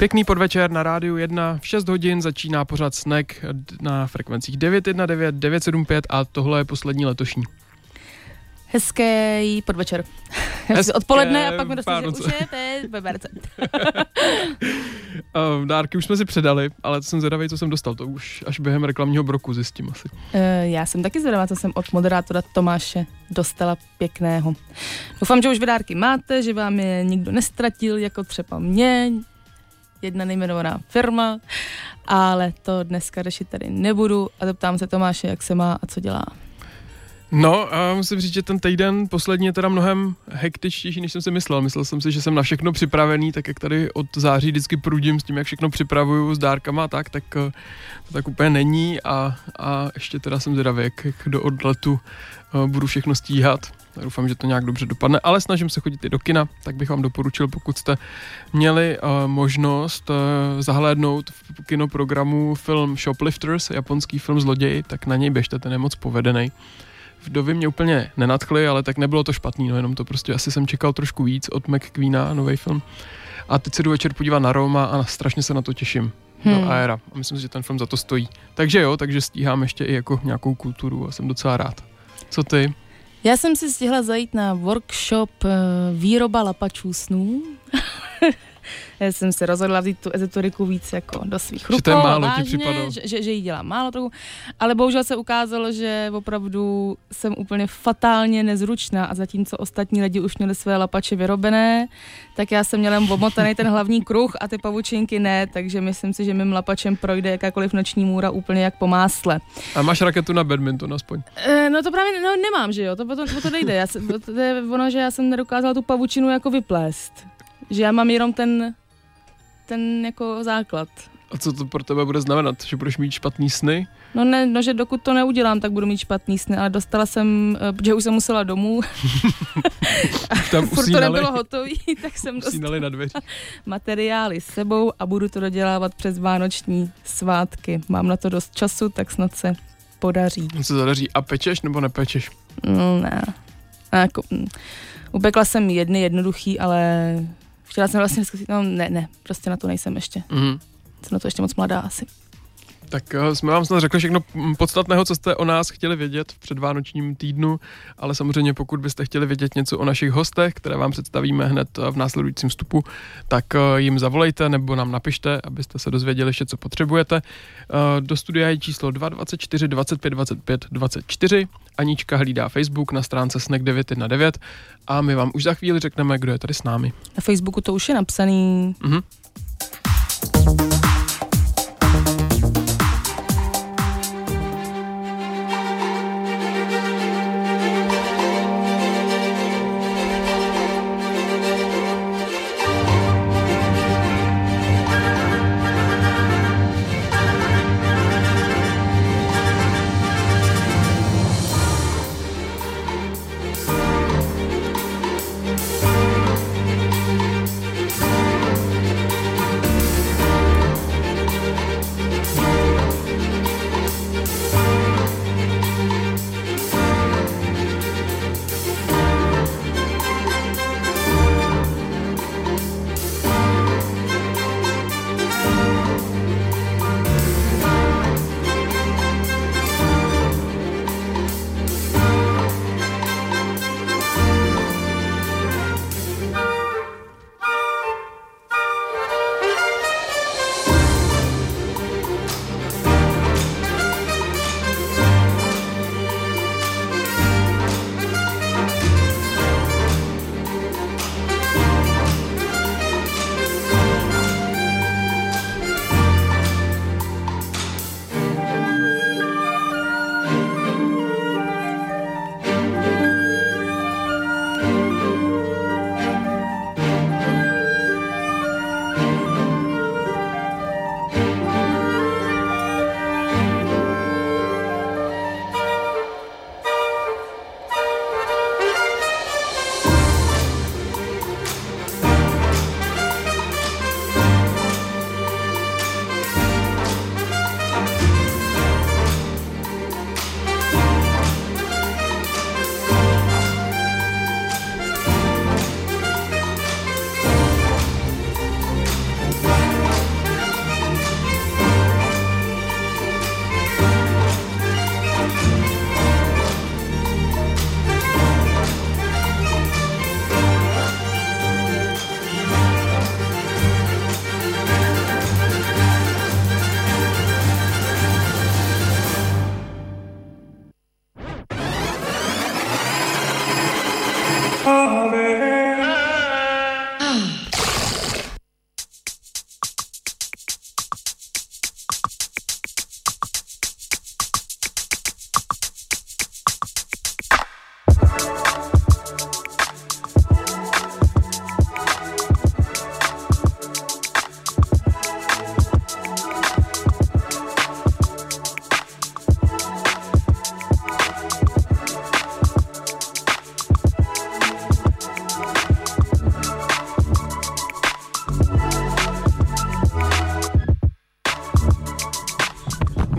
Pěkný podvečer na rádiu 1. V 6 hodin začíná pořád snek na frekvencích 919, 975 a tohle je poslední letošní. Hezký podvečer. Hezké Odpoledne a pak mi dostali, že už je beberce. uh, dárky už jsme si předali, ale to jsem zvědavý, co jsem dostal. To už až během reklamního broku zjistím asi. Uh, já jsem taky zvědavá, co jsem od moderátora Tomáše dostala pěkného. Doufám, že už vy dárky máte, že vám je nikdo nestratil, jako třeba mě, jedna nejmenovaná firma, ale to dneska řešit tady nebudu a zeptám se Tomáše, jak se má a co dělá. No, a musím říct, že ten týden poslední je teda mnohem hektičtější, než jsem si myslel. Myslel jsem si, že jsem na všechno připravený, tak jak tady od září vždycky prudím s tím, jak všechno připravuju s dárkama tak, tak eh, to tak úplně není a, a ještě teda jsem zvědavý, jak, do odletu uh, budu všechno stíhat. Doufám, že to nějak dobře dopadne, ale snažím se chodit i do kina, tak bych vám doporučil, pokud jste měli uh, možnost uh, zahlédnout v kinoprogramu film Shoplifters, japonský film Zloději, tak na něj běžte, ten je moc povedený. Vdovy mě úplně nenadchly, ale tak nebylo to špatný, no jenom to prostě asi jsem čekal trošku víc od McQueena, nový film. A teď se jdu večer podívat na Roma a strašně se na to těším. Hmm. Do Aera. A myslím si, že ten film za to stojí. Takže jo, takže stíhám ještě i jako nějakou kulturu a jsem docela rád. Co ty? Já jsem si stihla zajít na workshop eh, výroba lapačů snů. Já jsem se rozhodla vzít tu ezoteriku víc jako do svých rukou. Že to je málo vážně, ti. Že, že, že jí dělá málo trochu, ale bohužel se ukázalo, že opravdu jsem úplně fatálně nezručná a zatímco ostatní lidi už měli své lapače vyrobené, tak já jsem měla omotaný ten hlavní kruh a ty pavučinky ne, takže myslím si, že mým lapačem projde jakákoliv noční můra úplně jak po másle. A máš raketu na badminton aspoň? E, no to právě no, nemám, že jo, to, to, to, to nejde. Já, to, to je ono, že já jsem nedokázala tu pavučinu jako vyplést. Že já mám jenom ten ten jako základ. A co to pro tebe bude znamenat? Že budeš mít špatný sny? No ne, no že dokud to neudělám, tak budu mít špatný sny, ale dostala jsem, eh, že už jsem musela domů. Tam Furt to nebylo hotový, tak jsem dostala na dveře. materiály s sebou a budu to dodělávat přes vánoční svátky. Mám na to dost času, tak snad se podaří. Se zadaří. A pečeš nebo nepečeš? No, ne. A jako, mm, upekla jsem jedny jednoduchý, ale chtěla jsem vlastně zkusit, no ne, ne, prostě na to nejsem ještě. Mm. Jsem na to ještě moc mladá asi. Tak uh, jsme vám snad řekli všechno podstatného, co jste o nás chtěli vědět v předvánočním týdnu, ale samozřejmě pokud byste chtěli vědět něco o našich hostech, které vám představíme hned v následujícím vstupu, tak uh, jim zavolejte nebo nám napište, abyste se dozvěděli ještě, co potřebujete. Do studia je číslo 224 25 25 24. Anička hlídá Facebook na stránce snack919 a my vám už za chvíli řekneme, kdo je tady s námi. Na Facebooku to už je napsaný. Mm-hmm.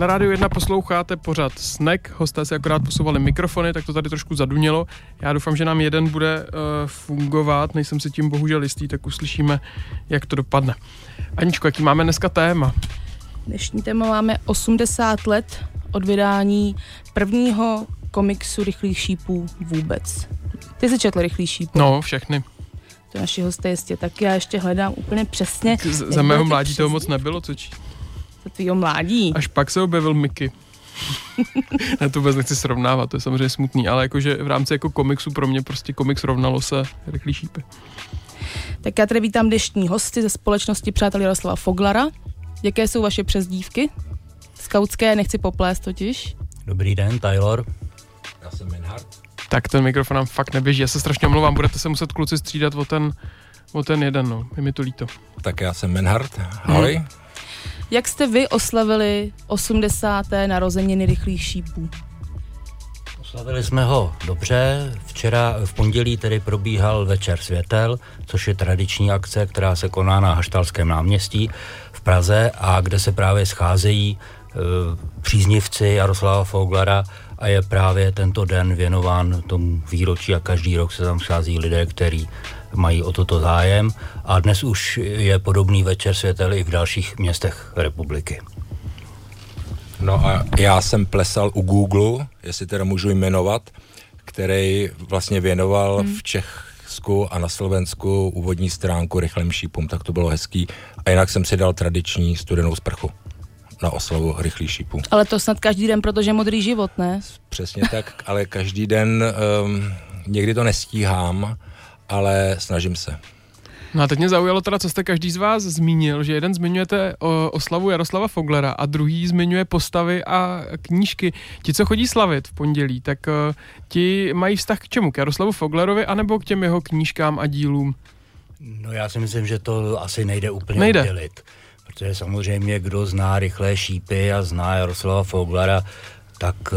Na rádiu 1 posloucháte pořád Snack, hosté si akorát posouvali mikrofony, tak to tady trošku zadunělo. Já doufám, že nám jeden bude uh, fungovat, nejsem si tím bohužel jistý, tak uslyšíme, jak to dopadne. Aničko, jaký máme dneska téma? Dnešní téma máme 80 let od vydání prvního komiksu Rychlých šípů vůbec. Ty jsi četl Rychlý šípů? No, všechny. To naši hosté jistě tak já ještě hledám úplně přesně. Z, za mého mládí toho moc nebylo, co číst. Za tvýho mládí? Až pak se objevil Mickey. ne, to vůbec nechci srovnávat, to je samozřejmě smutný, ale jakože v rámci jako komiksu pro mě prostě komiks rovnalo se Rychlý šípy. Tak já tady vítám dnešní hosty ze společnosti Přátel Jaroslava Foglara. Jaké jsou vaše přezdívky? Skautské, nechci poplést totiž. Dobrý den, Taylor. Já jsem Minhard. Tak ten mikrofon nám fakt neběží, já se strašně omlouvám, budete se muset kluci střídat o ten, o ten jeden, no, je mi to líto. Tak já jsem Minhard, ahoj. Hmm. Jak jste vy oslavili 80. narozeniny rychlých šípů? Oslavili jsme ho dobře. Včera v pondělí tedy probíhal Večer světel, což je tradiční akce, která se koná na Haštalském náměstí v Praze a kde se právě scházejí e, příznivci Jaroslava Foglara a je právě tento den věnován tomu výročí a každý rok se tam schází lidé, kteří mají o toto zájem a dnes už je podobný večer světel i v dalších městech republiky. No a já jsem plesal u Google, jestli teda můžu jmenovat, který vlastně věnoval hmm. v Česku a na Slovensku úvodní stránku rychlým šípům, tak to bylo hezký. A jinak jsem si dal tradiční studenou sprchu na oslavu rychlý šípů. Ale to snad každý den, protože modrý život, ne? Přesně tak, ale každý den um, někdy to nestíhám, ale snažím se. No a teď mě zaujalo teda, co jste každý z vás zmínil, že jeden zmiňujete o, oslavu Jaroslava Foglera a druhý zmiňuje postavy a knížky. Ti, co chodí slavit v pondělí, tak uh, ti mají vztah k čemu? K Jaroslavu Foglerovi anebo k těm jeho knížkám a dílům? No já si myslím, že to asi nejde úplně nejde. udělit. Protože samozřejmě, kdo zná rychlé šípy a zná Jaroslava Foglera, tak eh,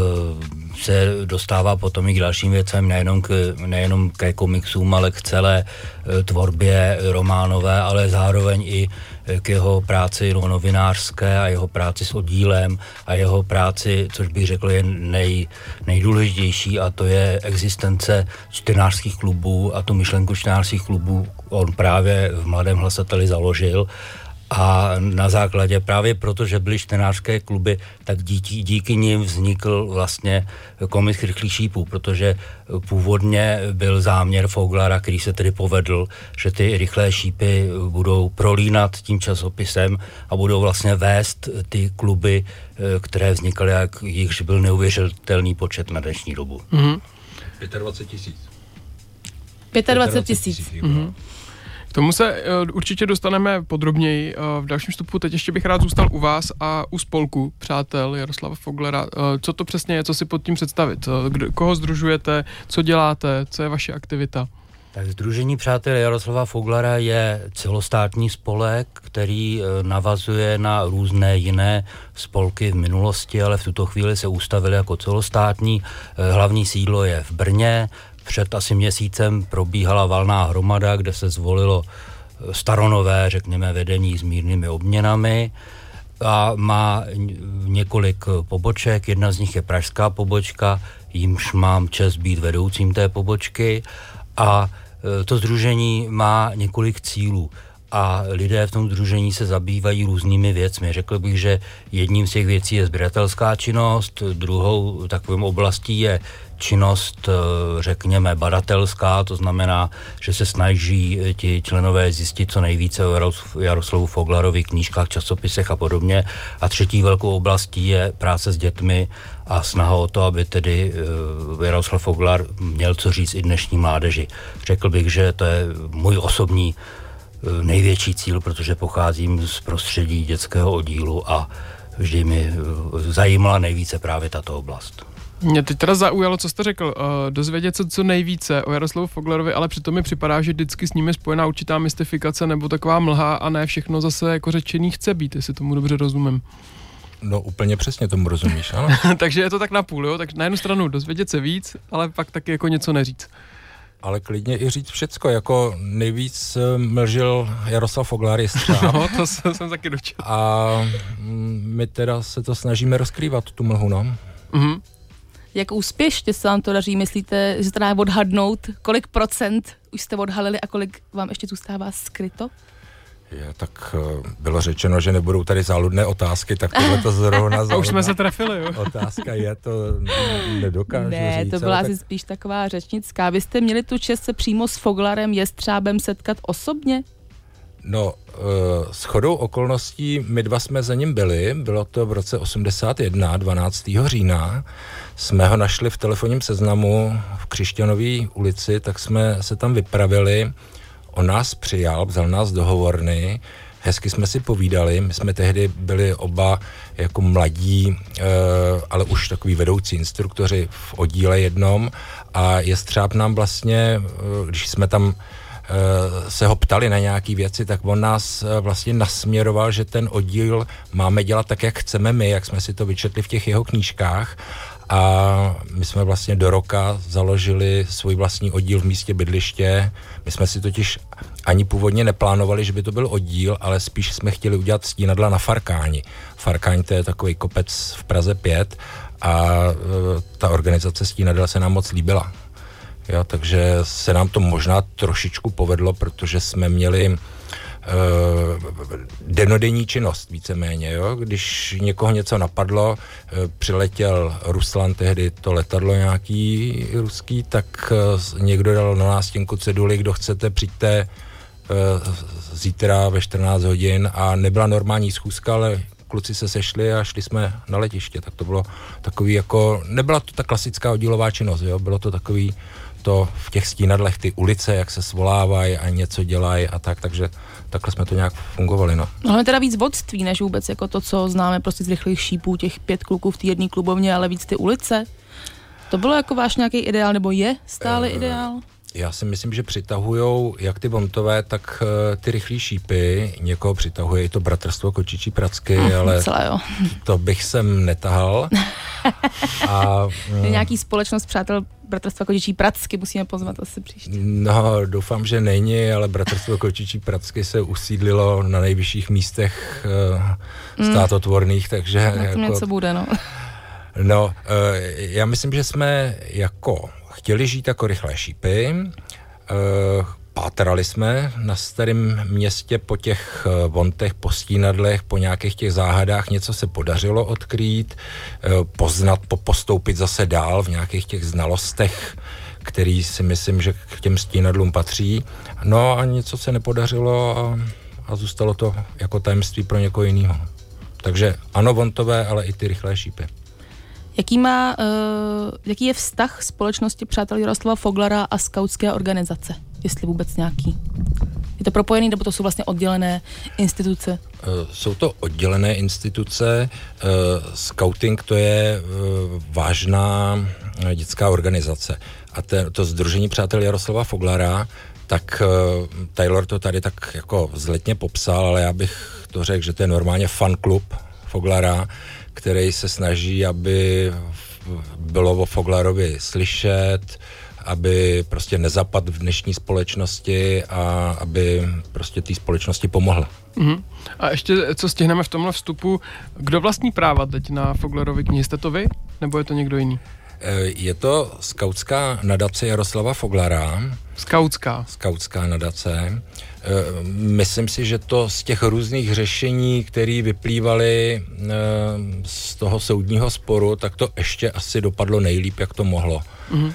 se dostává potom i k dalším věcem, nejenom, k, nejenom ke komiksům, ale k celé eh, tvorbě románové, ale zároveň i eh, k jeho práci novinářské a jeho práci s oddílem a jeho práci, což bych řekl, je nej, nejdůležitější a to je existence čtenářských klubů a tu myšlenku čtenářských klubů on právě v Mladém hlasateli založil a na základě právě proto, že byly čtenářské kluby, tak díky, díky nim vznikl vlastně komiks Rychlých šípů, protože původně byl záměr Foglara, který se tedy povedl, že ty rychlé šípy budou prolínat tím časopisem a budou vlastně vést ty kluby, které vznikaly, jak jichž byl neuvěřitelný počet na dnešní dobu. Mm-hmm. 25 tisíc. 25 tisíc. Mm-hmm tomu se uh, určitě dostaneme podrobněji uh, v dalším vstupu. Teď ještě bych rád zůstal u vás a u spolku přátel Jaroslava Foglera. Uh, co to přesně je, co si pod tím představit? Kdo, koho združujete, co děláte, co je vaše aktivita? Tak Združení přátel Jaroslava Foglera je celostátní spolek, který navazuje na různé jiné spolky v minulosti, ale v tuto chvíli se ustavili jako celostátní. Hlavní sídlo je v Brně, před asi měsícem probíhala valná hromada, kde se zvolilo eh, staronové, řekněme, vedení s mírnými obměnami a má několik eh, poboček. Jedna z nich je pražská pobočka, jimž mám čest být vedoucím té pobočky a eh, to združení má několik cílů a lidé v tom združení se zabývají různými věcmi. Řekl bych, že jedním z těch věcí je sběratelská činnost, druhou takovým oblastí je činnost, eh, řekněme, badatelská, to znamená, že se snaží eh, ti členové zjistit co nejvíce o Jaroslavu Foglarovi, knížkách, časopisech a podobně. A třetí velkou oblastí je práce s dětmi a snaha o to, aby tedy eh, Jaroslav Foglar měl co říct i dnešní mládeži. Řekl bych, že to je můj osobní největší cíl, protože pocházím z prostředí dětského oddílu a vždy mi zajímala nejvíce právě tato oblast. Mě teď teda zaujalo, co jste řekl, uh, dozvědět se co nejvíce o Jaroslavu Foglerovi, ale přitom mi připadá, že vždycky s nimi spojená určitá mystifikace nebo taková mlha a ne všechno zase jako řečený chce být, jestli tomu dobře rozumím. No úplně přesně tomu rozumíš, ano. Takže je to tak na půl, jo? Tak na jednu stranu dozvědět se víc, ale pak taky jako něco neříct. ale klidně i říct všecko, jako nejvíc eh, mlžil Jaroslav Foglar No, to jsem, jsem taky dočil. A mm, my teda se to snažíme rozkrývat, tu mlhu, no. Mm-hmm. Jak úspěšně se vám to daří? Myslíte, že to dá odhadnout, kolik procent už jste odhalili a kolik vám ještě zůstává skryto? Je, tak eh, bylo řečeno, že nebudou tady záludné otázky, tak tohle to zrovna A už jsme se trefili, jo? Otázka je, to nedokážu Ne, říct, to byla tak... asi spíš taková řečnická. Vy jste měli tu čest se přímo s Foglarem Jestřábem setkat osobně? No, uh, s chodou okolností my dva jsme za ním byli, bylo to v roce 81, 12. října, jsme ho našli v telefonním seznamu v Křišťanové ulici, tak jsme se tam vypravili, on nás přijal, vzal nás do hovorny, hezky jsme si povídali, my jsme tehdy byli oba jako mladí, uh, ale už takový vedoucí instruktoři v oddíle jednom. A Jestřáb nám vlastně, uh, když jsme tam Eh, se ho ptali na nějaké věci, tak on nás eh, vlastně nasměroval, že ten oddíl máme dělat tak, jak chceme my, jak jsme si to vyčetli v těch jeho knížkách a my jsme vlastně do roka založili svůj vlastní oddíl v místě bydliště. My jsme si totiž ani původně neplánovali, že by to byl oddíl, ale spíš jsme chtěli udělat stínadla na Farkáni. Farkáň to je takový kopec v Praze 5 a e, ta organizace stínadla se nám moc líbila. Jo, takže se nám to možná trošičku povedlo, protože jsme měli uh, denodenní činnost víceméně. Jo? Když někoho něco napadlo, uh, přiletěl Ruslan, tehdy to letadlo nějaký ruský, tak uh, někdo dal na nástěnku ceduly, kdo chcete, přijďte uh, zítra ve 14 hodin a nebyla normální schůzka, ale kluci se sešli a šli jsme na letiště, tak to bylo takový jako, nebyla to ta klasická oddílová činnost, jo? bylo to takový to v těch stínadlech ty ulice, jak se svolávají a něco dělají a tak, takže takhle jsme to nějak fungovali. No. no ale teda víc vodství, než vůbec jako to, co známe prostě z rychlých šípů, těch pět kluků v té jedné klubovně, ale víc ty ulice. To bylo jako váš nějaký ideál, nebo je stále uh, ideál? Já si myslím, že přitahují jak ty vontové, tak uh, ty rychlé šípy. Někoho přitahuje i to bratrstvo kočičí pracky, uh, ale celé, jo. to bych sem netahal. A, je nějaký společnost přátel Bratrstva Kočičí Pracky musíme pozvat asi příště. No, doufám, že není, ale Bratrstvo Kočičí Pracky se usídlilo na nejvyšších místech uh, státotvorných, takže... Na jako, něco bude, no. No, uh, já myslím, že jsme jako chtěli žít jako rychlé šípy, uh, pátrali jsme na starém městě po těch eh, vontech, po stínadlech, po nějakých těch záhadách, něco se podařilo odkrýt, eh, poznat, postoupit zase dál v nějakých těch znalostech, který si myslím, že k těm stínadlům patří. No a něco se nepodařilo a, a zůstalo to jako tajemství pro někoho jiného. Takže ano, vontové, ale i ty rychlé šípy. Jaký, má, uh, jaký je vztah společnosti Přátel Jaroslava Foglara a skautské organizace? jestli vůbec nějaký. Je to propojený, nebo to jsou vlastně oddělené instituce? Eh, jsou to oddělené instituce. Eh, scouting to je vážná dětská organizace. A te, to Združení přátel Jaroslava Foglara, tak Taylor to tady tak jako vzletně popsal, ale já bych to řekl, že to je normálně fan klub Foglara, který se snaží, aby bylo o Foglarovi slyšet, aby prostě nezapad v dnešní společnosti a aby prostě té společnosti pomohl. Mm-hmm. A ještě, co stihneme v tomhle vstupu, kdo vlastní práva teď na Foglerovi knihy? Jste to vy, nebo je to někdo jiný? E, je to skautská nadace Jaroslava Foglara. Skautská. Skautská nadace. E, myslím si, že to z těch různých řešení, které vyplývaly e, z toho soudního sporu, tak to ještě asi dopadlo nejlíp, jak to mohlo. Mm-hmm.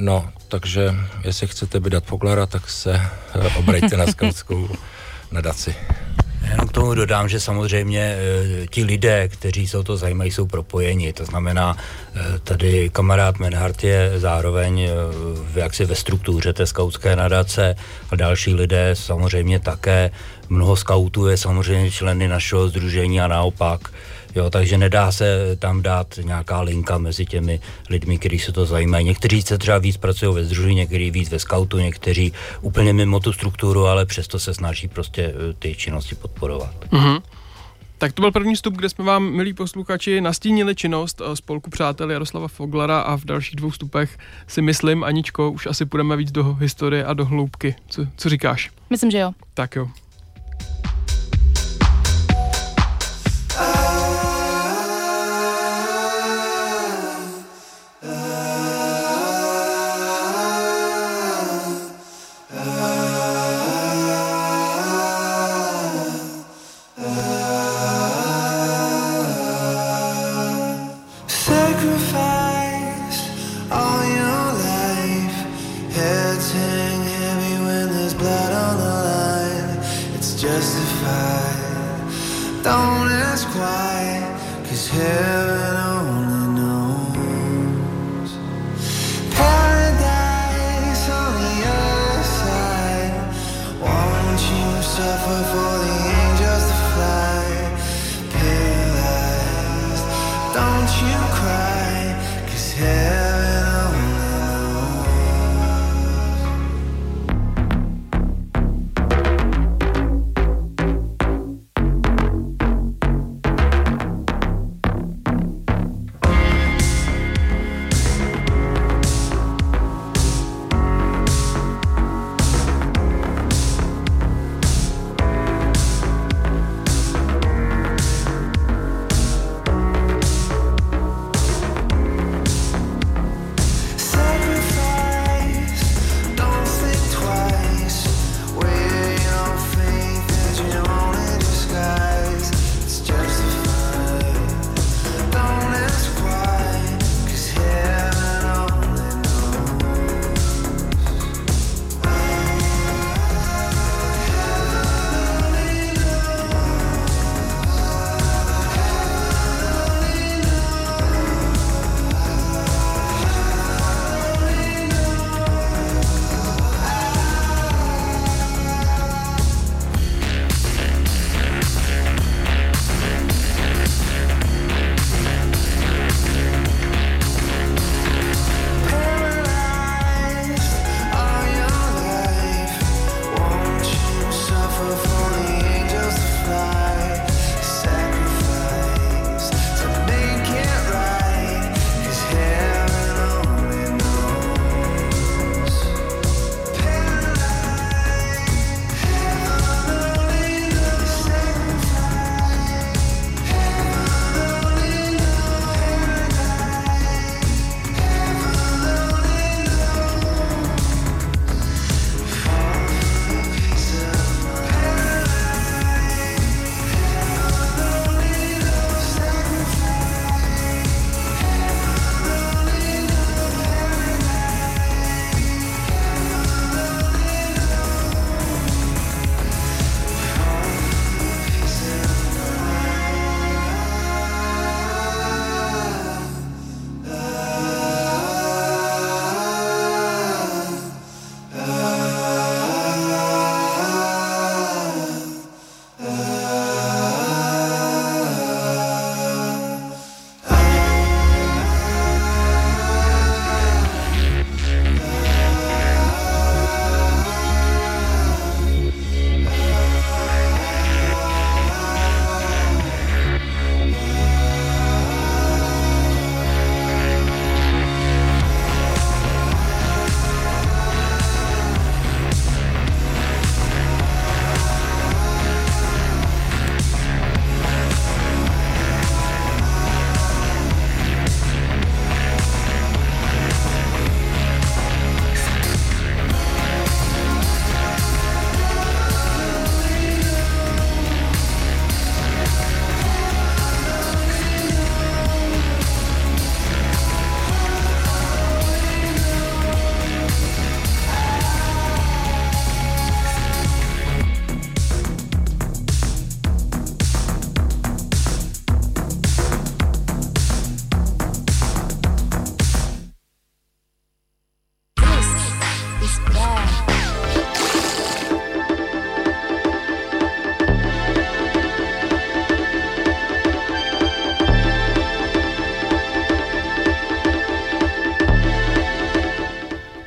No, takže jestli chcete vydat Foglara, tak se eh, obrejte na skautskou nadaci. Jenom k tomu dodám, že samozřejmě e, ti lidé, kteří se o to zajímají, jsou propojeni. To znamená, e, tady kamarád Menhart je zároveň e, jaksi ve struktuře té skautské nadace a další lidé samozřejmě také. Mnoho skautů je samozřejmě členy našeho združení a naopak. Jo, takže nedá se tam dát nějaká linka mezi těmi lidmi, kteří se to zajímají. Někteří se třeba víc pracují ve združení, někteří víc ve skautu, někteří úplně mimo tu strukturu, ale přesto se snaží prostě eh, ty činnosti podporovat. Mm-hmm. Tak to byl první vstup, kde jsme vám, milí posluchači, nastínili činnost eh, spolku přátel Jaroslava Foglara a v dalších dvou vstupech si myslím, Aničko, už asi půjdeme víc do historie a do hloubky. Co, co říkáš? Myslím, že jo. Tak jo.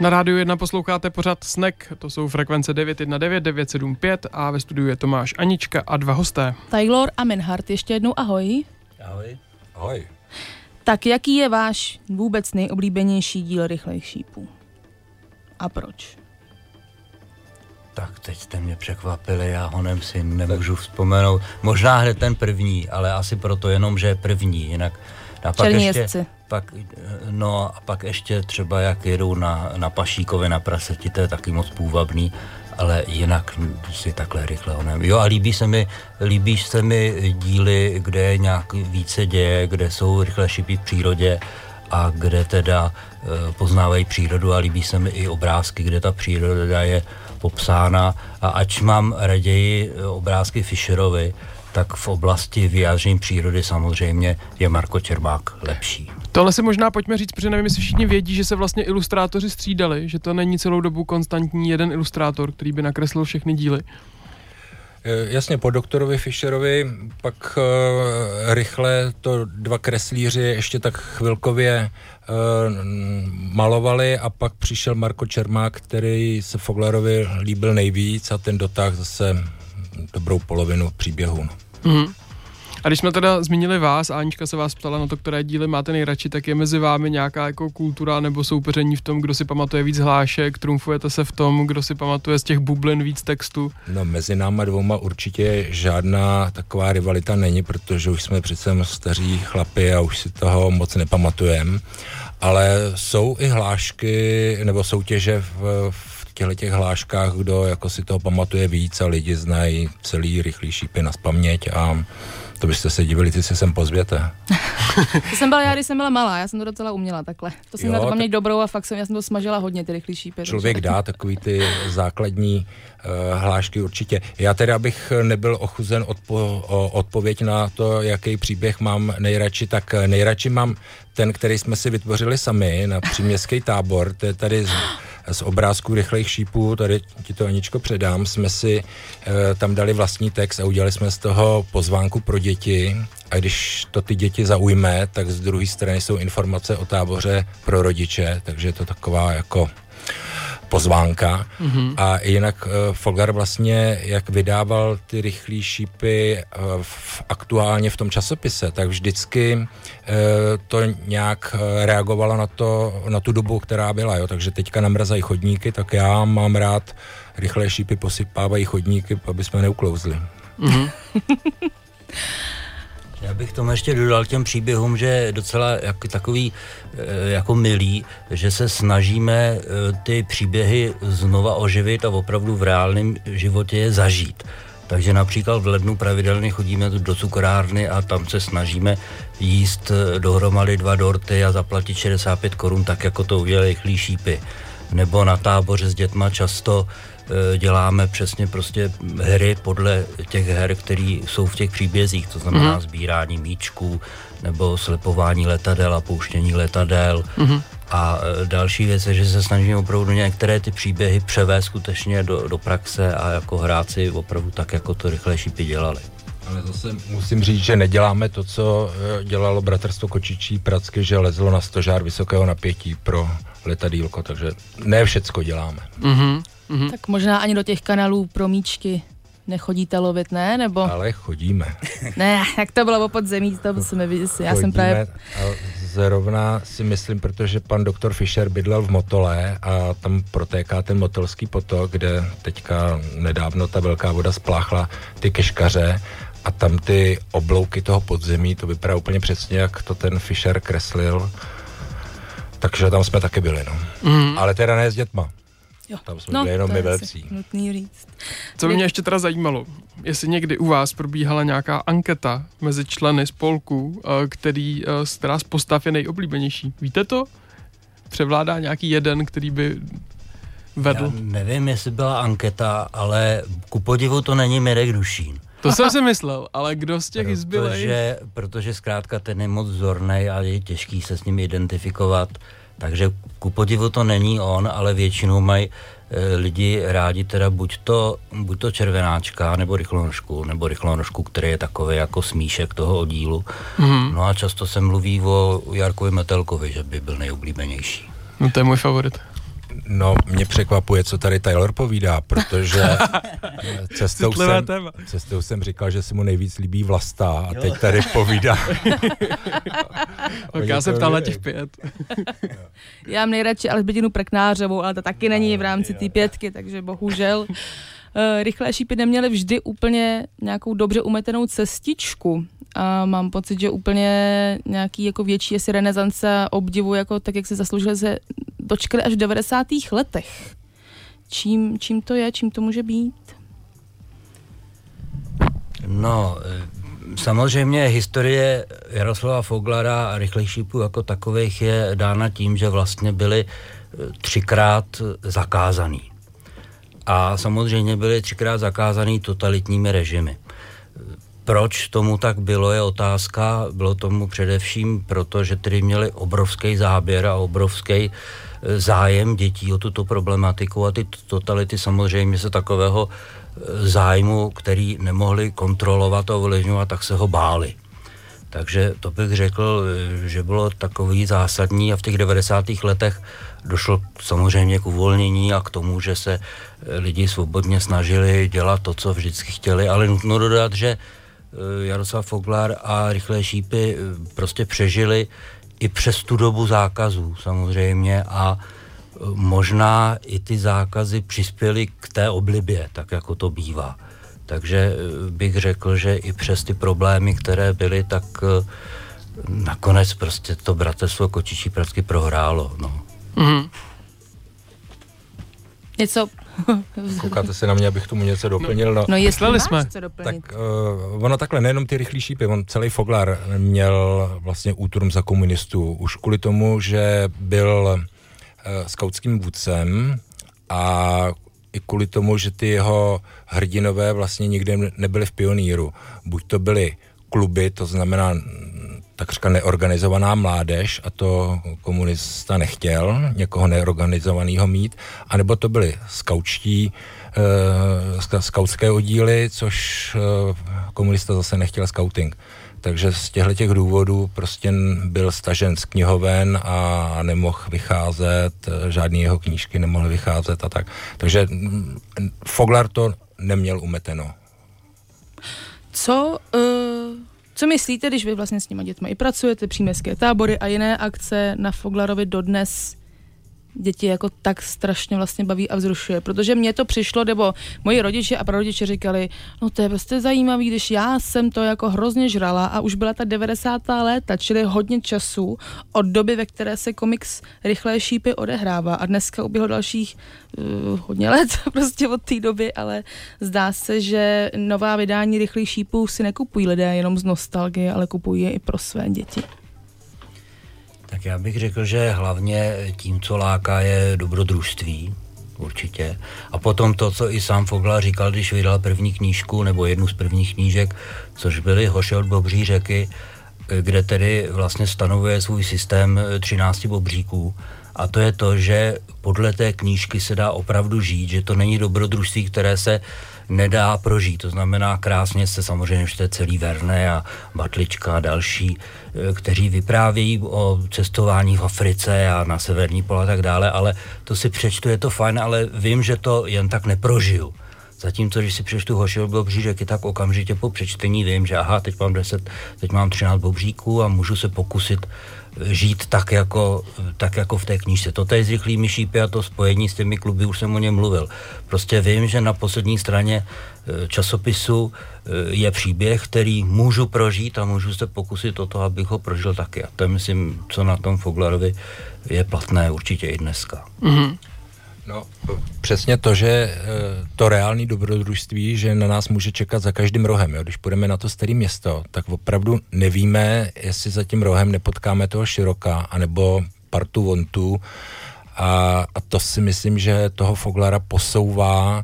Na rádiu 1 posloucháte pořád Snack, to jsou frekvence 919, 975 a ve studiu je Tomáš Anička a dva hosté. Taylor a Minhart, ještě jednou ahoj. Ahoj. Ahoj. Tak jaký je váš vůbec nejoblíbenější díl rychlejch šípů? A proč? Tak teď jste mě překvapili, já honem si nemůžu vzpomenout. Možná hned ten první, ale asi proto jenom, že je první, jinak... A pak Černí ještě, jezdci. Pak, no a pak ještě třeba jak jedou na, na Pašíkovi na praseti, to je taky moc půvabný, ale jinak si takhle rychle honem. Jo a líbí se mi, líbí se mi díly, kde je nějak více děje, kde jsou rychle šipy v přírodě a kde teda eh, poznávají přírodu a líbí se mi i obrázky, kde ta příroda je popsána a ač mám raději eh, obrázky Fischerovi, tak v oblasti vyjádření přírody samozřejmě je Marko Čermák lepší. Tohle si možná pojďme říct, protože nevím, jestli všichni vědí, že se vlastně ilustrátoři střídali, že to není celou dobu konstantní jeden ilustrátor, který by nakreslil všechny díly. Eh, Jasně, po doktorovi Fischerovi pak uh, rychle to dva kreslíři ještě tak chvilkově uh, malovali a pak přišel Marko Čermák, který se Foglarovi líbil nejvíc a ten dotáh zase dobrou polovinu příběhu. No. Mhm. A když jsme teda zmínili vás, Anička se vás ptala na to, které díly máte nejradši, tak je mezi vámi nějaká jako kultura nebo soupeření v tom, kdo si pamatuje víc hlášek, trumfujete se v tom, kdo si pamatuje z těch bublin víc textu? No mezi náma dvouma určitě žádná taková rivalita není, protože už jsme přece staří chlapi a už si toho moc nepamatujeme. Ale jsou i hlášky nebo soutěže v, v těchto těch hláškách, kdo jako si toho pamatuje víc a lidi znají celý rychlý šípy na spaměť a to byste se divili, ty se sem pozvěte. To jsem byla já, když jsem byla malá, já jsem to docela uměla takhle. To jsem Jo, měla to tak- paměť dobrou a fakt jsem, já jsem to smažila hodně, ty rychlý šípy. Člověk dá takový ty základní uh, hlášky určitě. Já teda, abych nebyl ochuzen odpo, o odpověď na to, jaký příběh mám nejradši, tak nejradši mám ten, který jsme si vytvořili sami na příměstský tábor, to je tady z, z obrázků rychlejch šípů, tady ti to Aničko předám, jsme si uh, tam dali vlastní text a udělali jsme z toho pozvánku pro děti. A když to ty děti zaujme, tak z druhé strany jsou informace o táboře pro rodiče, takže je to taková jako pozvánka. Mm-hmm. A jinak uh, Folgar vlastně, jak vydával ty rychlé šípy uh, v, aktuálně v tom časopise, tak vždycky uh, to nějak uh, reagovalo na, to, na tu dobu, která byla. Jo? Takže teďka namrzají chodníky, tak já mám rád rychlé šípy posypávají chodníky, aby jsme neuklouzli. Já bych tomu ještě dodal těm příběhům, že je docela jak, takový eh, jako milý, že se snažíme eh, ty příběhy znova oživit a opravdu v reálném životě je zažít. Takže například v lednu pravidelně chodíme do cukrárny a tam se snažíme jíst eh, dohromady dva dorty a zaplatit 65 korun, tak jako to udělali rychlí šípy. Nebo na táboře s dětma často děláme přesně prostě hry podle těch her, které jsou v těch příbězích, to znamená mm. sbírání míčků, nebo slepování letadel a pouštění letadel. Mm. A eh, další věc je, že se snažíme opravdu některé ty příběhy převést skutečně do, do praxe a jako hrát si opravdu tak, jako to rychle šípy dělali. Ale zase musím říct, že neděláme to, co eh, dělalo bratrstvo Kočičí Pracky, že lezlo na stožár vysokého napětí pro letadílko, takže ne všecko děláme. Mhm. Mhm. Tak možná ani do těch kanálů pro míčky nechodíte lovit, ne? Nebo Ale chodíme. ne, jak to bylo o podzemí, to jsme viděli. Já jsem právě a zrovna si myslím, protože pan doktor Fischer bydlel v Motole a tam protéká ten motolský potok, kde teďka nedávno ta velká voda spláchla ty keškaře a tam ty oblouky toho podzemí, to vypadá úplně přesně, jak to ten Fischer kreslil. Takže tam jsme taky byli, no. Mhm. Ale teda ne s dětma. Jo. Tam jsme byli jenom to my je velcí. Nutný říct. Co by mě ještě teda zajímalo, jestli někdy u vás probíhala nějaká anketa mezi členy spolku, eh, který, eh, z která z postav je nejoblíbenější. Víte to? Převládá nějaký jeden, který by vedl? Já nevím, jestli byla anketa, ale ku podivu to není Mirek Dušín. To jsem si myslel, ale kdo z těch zbylých? Protože, protože zkrátka ten je moc vzorný a je těžký se s ním identifikovat. Takže ku podivu to není on, ale většinou mají e, lidi rádi teda buď to, buď to červenáčka, nebo rychlonožku, nebo rychlonožku, který je takový jako smíšek toho oddílu. Mhm. No a často se mluví o Jarkovi Metelkovi, že by byl nejoblíbenější. No to je můj favorit. No, mě překvapuje, co tady Taylor povídá, protože cestou jsem, cestou jsem říkal, že se mu nejvíc líbí Vlasta a teď tady povídá. tak já jsem ptal na těch pět. já mám nejradši Alžbětinu Preknářovou, ale to taky není v rámci té pětky, takže bohužel. Uh, rychlé šípy neměly vždy úplně nějakou dobře umetenou cestičku a mám pocit, že úplně nějaký jako větší asi renesance obdivu, jako tak, jak se zasloužili, se dočkali až v 90. letech. Čím, čím to je, čím to může být? No, eh, samozřejmě historie Jaroslava Foglara a rychlejší šípů jako takových je dána tím, že vlastně byli eh, třikrát zakázaný. A samozřejmě byli třikrát zakázaný totalitními režimy. Proč tomu tak bylo, je otázka. Bylo tomu především proto, že tedy měli obrovský záběr a obrovský e, zájem dětí o tuto problematiku a ty totality samozřejmě se takového e, zájmu, který nemohli kontrolovat a ovlivňovat, tak se ho báli. Takže to bych řekl, e, že bylo takový zásadní a v těch 90. letech došlo samozřejmě k uvolnění a k tomu, že se lidi svobodně snažili dělat to, co vždycky chtěli, ale nutno dodat, že Jaroslav Foglar a Rychlé šípy eh, prostě přežili i přes tu dobu zákazů samozřejmě a eh, možná i ty zákazy přispěly k té oblibě, tak jako to bývá. Takže bych řekl, že i přes ty problémy, které byly, tak nakonec prostě to bratrstvo Kočičí pracky prohrálo. No. Mm-hmm. Něco Koukáte se na mě, abych tomu něco doplnil. No, no jestli máš jsme. co doplnit. Tak uh, ono takhle, nejenom ty rychlí šípy, on celý Foglar měl vlastně úturm za komunistů. Už kvůli tomu, že byl uh, skautským vůdcem a i kvůli tomu, že ty jeho hrdinové vlastně nikdy nebyli v pioníru. Buď to byly kluby, to znamená takřka neorganizovaná mládež a to komunista nechtěl někoho neorganizovaného mít, anebo to byly skaučtí, e, skautské oddíly, což e, komunista zase nechtěl scouting. Takže z těchto těch důvodů prostě byl stažen z knihoven a nemohl vycházet, žádný jeho knížky nemohly vycházet a tak. Takže Foglar to neměl umeteno. Co uh co myslíte, když vy vlastně s těma dětmi i pracujete, příměstské tábory a jiné akce na Foglarovi dodnes děti jako tak strašně vlastně baví a vzrušuje, protože mně to přišlo, nebo moji rodiče a prarodiče říkali, no to je prostě zajímavý, když já jsem to jako hrozně žrala a už byla ta 90. léta, čili hodně času od doby, ve které se komiks Rychlé šípy odehrává a dneska uběhlo dalších uh, hodně let prostě od té doby, ale zdá se, že nová vydání Rychlých šípů si nekupují lidé jenom z nostalgie, ale kupují je i pro své děti. Tak já bych řekl, že hlavně tím, co láká, je dobrodružství, určitě. A potom to, co i sám Fogla říkal, když vydal první knížku, nebo jednu z prvních knížek, což byly Hoše od Bobří řeky, kde tedy vlastně stanovuje svůj systém 13 bobříků. A to je to, že podle té knížky se dá opravdu žít, že to není dobrodružství, které se nedá prožít. To znamená, krásně se samozřejmě čte celý Verne a Batlička a další, eh, kteří vyprávějí o cestování v Africe a na severní pole a tak dále, ale to si přečtu, je to fajn, ale vím, že to jen tak neprožiju. Zatímco, když si přečtu Hošil Bobřížek, tak okamžitě po přečtení vím, že aha, teď mám 10, teď mám 13 bobříků a můžu se pokusit žít tak jako, tak jako v té knížce. To je z rychlými šípy a to spojení s těmi kluby, už jsem o něm mluvil. Prostě vím, že na poslední straně e, časopisu e, je příběh, který můžu prožít a můžu se pokusit o to, abych ho prožil taky. A to je, myslím, co na tom Foglarovi je platné určitě i dneska. Mm-hmm. No, přesně to, že eh, to reální dobrodružství, že na nás může čekat za každým rohem. Jo? Když půjdeme na to staré město, tak opravdu nevíme, jestli za tím rohem nepotkáme toho široka, anebo partu vontů. A, a to si myslím, že toho Foglara posouvá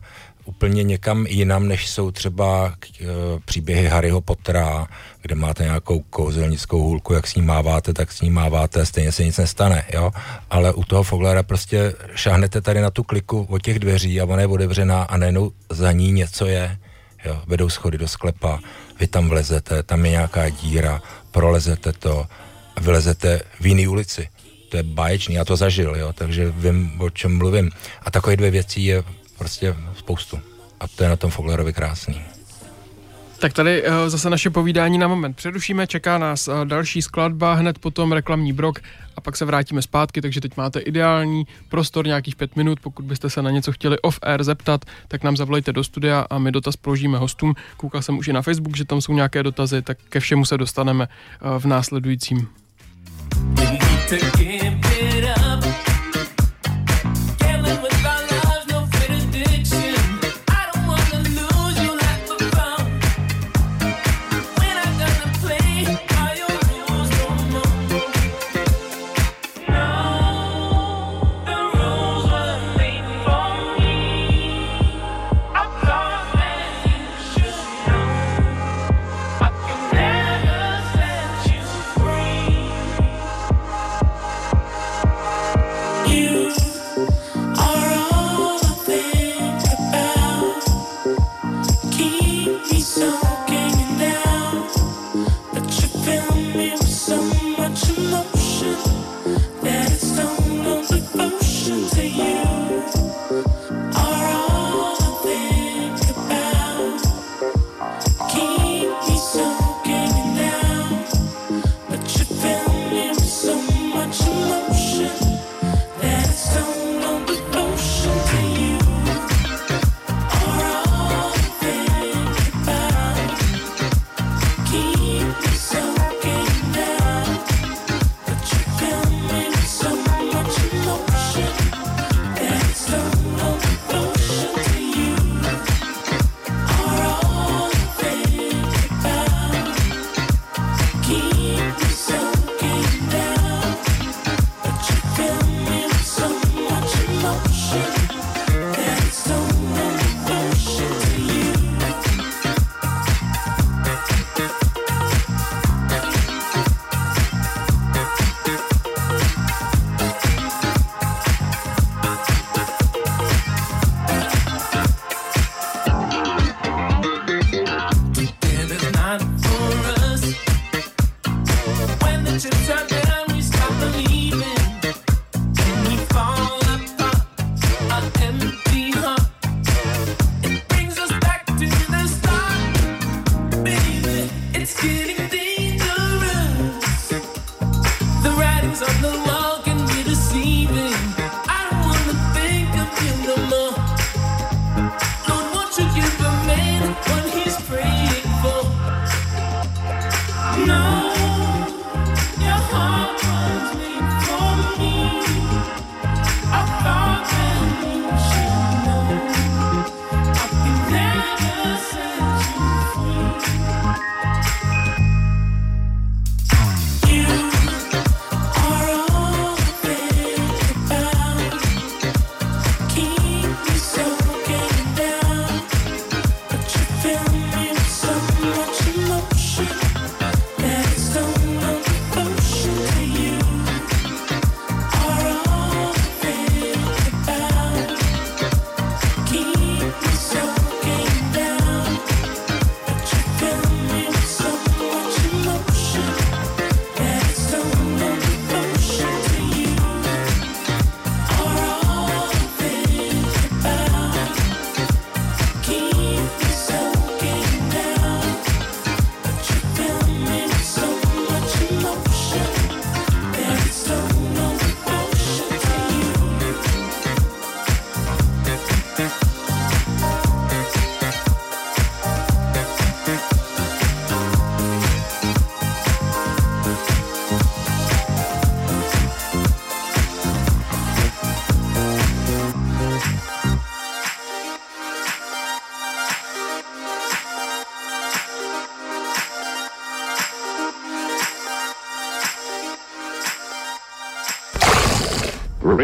úplně někam jinam, než jsou třeba e, příběhy Harryho Pottera, kde máte nějakou kouzelnickou hůlku, jak s ní máváte, tak s ní máváte, stejně se nic nestane, jo. Ale u toho Foglera prostě šáhnete tady na tu kliku od těch dveří a ona je otevřená a najednou za ní něco je, jo. Vedou schody do sklepa, vy tam vlezete, tam je nějaká díra, prolezete to a vylezete v jiný ulici. to je báječný, já to zažil, jo, takže vím, o čem mluvím. A takové dvě věcí je prostě spoustu. A to je na tom Foglerovi krásný. Tak tady uh, zase naše povídání na moment přerušíme, čeká nás uh, další skladba, hned potom reklamní brok a pak se vrátíme zpátky, takže teď máte ideální prostor nějakých pět minut, pokud byste se na něco chtěli off-air zeptat, tak nám zavolejte do studia a my dotaz položíme hostům. Koukal jsem už i na Facebook, že tam jsou nějaké dotazy, tak ke všemu se dostaneme uh, v následujícím.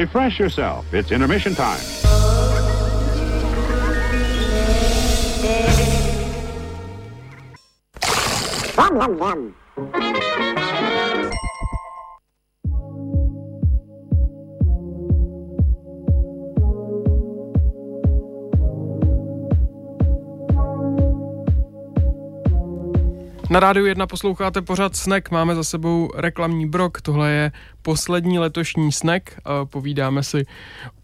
Refresh yourself. It's intermission time. Yum, yum, yum. Na rádiu 1 posloucháte pořád Snack, máme za sebou reklamní brok, tohle je poslední letošní Snack, povídáme si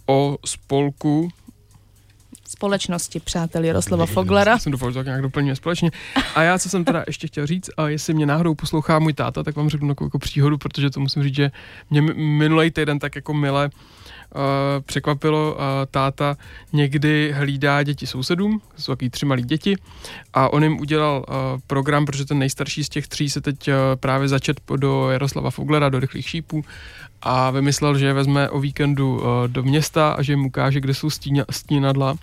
o spolku společnosti přátel Jaroslava Foglera. Jsem doufal, že tak nějak doplňuje společně. A já, co jsem teda ještě chtěl říct, a jestli mě náhodou poslouchá můj táta, tak vám řeknu takovou jako příhodu, protože to musím říct, že mě minulý týden tak jako mile uh, překvapilo, táta někdy hlídá děti sousedům, jsou takový tři malí děti, a on jim udělal program, protože ten nejstarší z těch tří se teď právě začet do Jaroslava Foglera, do rychlých šípů a vymyslel, že je vezme o víkendu uh, do města a že jim ukáže, kde jsou stína, stínadla,